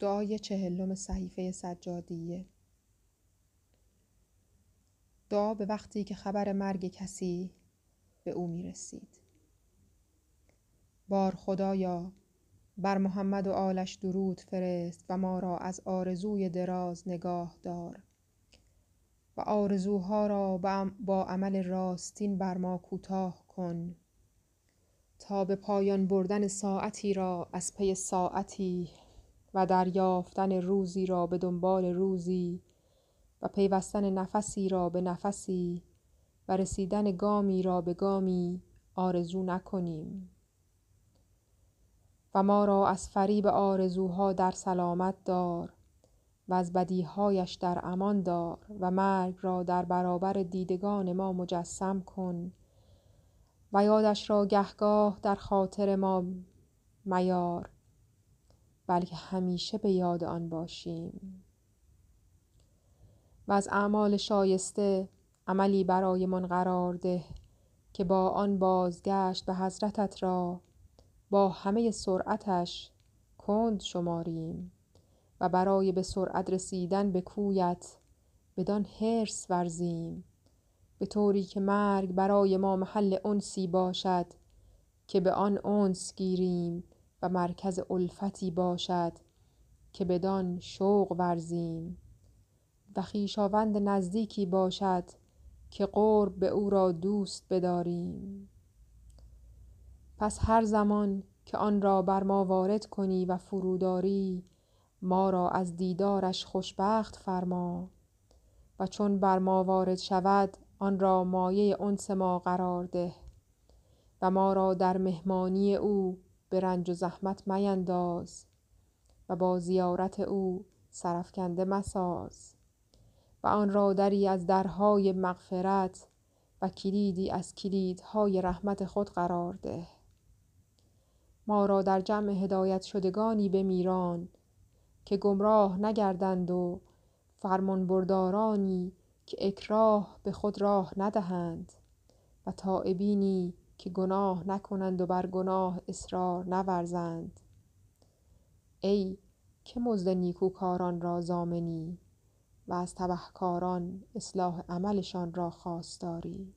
دعای چهلم صحیفه سجادیه. دعا به وقتی که خبر مرگ کسی به او می رسید بار خدایا بر محمد و آلش درود فرست و ما را از آرزوی دراز نگاه دار. و آرزوها را با عمل راستین بر ما کوتاه کن. تا به پایان بردن ساعتی را از پی ساعتی و دریافتن روزی را به دنبال روزی و پیوستن نفسی را به نفسی و رسیدن گامی را به گامی آرزو نکنیم. و ما را از فریب آرزوها در سلامت دار و از بدیهایش در امان دار و مرگ را در برابر دیدگان ما مجسم کن و یادش را گهگاه در خاطر ما میار. بلکه همیشه به یاد آن باشیم. و از اعمال شایسته عملی برایمان قرار ده که با آن بازگشت به حضرتت را با همه سرعتش کند شماریم و برای به سرعت رسیدن به کویت بدان حرص ورزیم به طوری که مرگ برای ما محل انسی باشد که به آن انس گیریم و مرکز الفتی باشد که بدان شوق ورزیم و خویشاوند نزدیکی باشد که قرب به او را دوست بداریم. پس هر زمان که آن را بر ما وارد کنی و فرود آری ما را از دیدارش خوشبخت فرما و چون بر ما وارد شود آن را مایه انس ما قرار ده و ما را در مهمانی او به رنج و زحمت مینداز و با زیارت او سرافکنده مساز و آن را دری از درهای مغفرت و کلیدی از کلیدهای رحمت خود قرار ده. ما را در جمع هدایت شدگانی بمیران که گمراه نگردند و فرمانبردارانی که اکراه به خود راه ندهند و تایبینی که گناه نکنند و بر گناه اصرار نورزند. ای که مزد نیکوکاران را ضامنی و از تبهکاران اصلاح عملشان را خواستاری.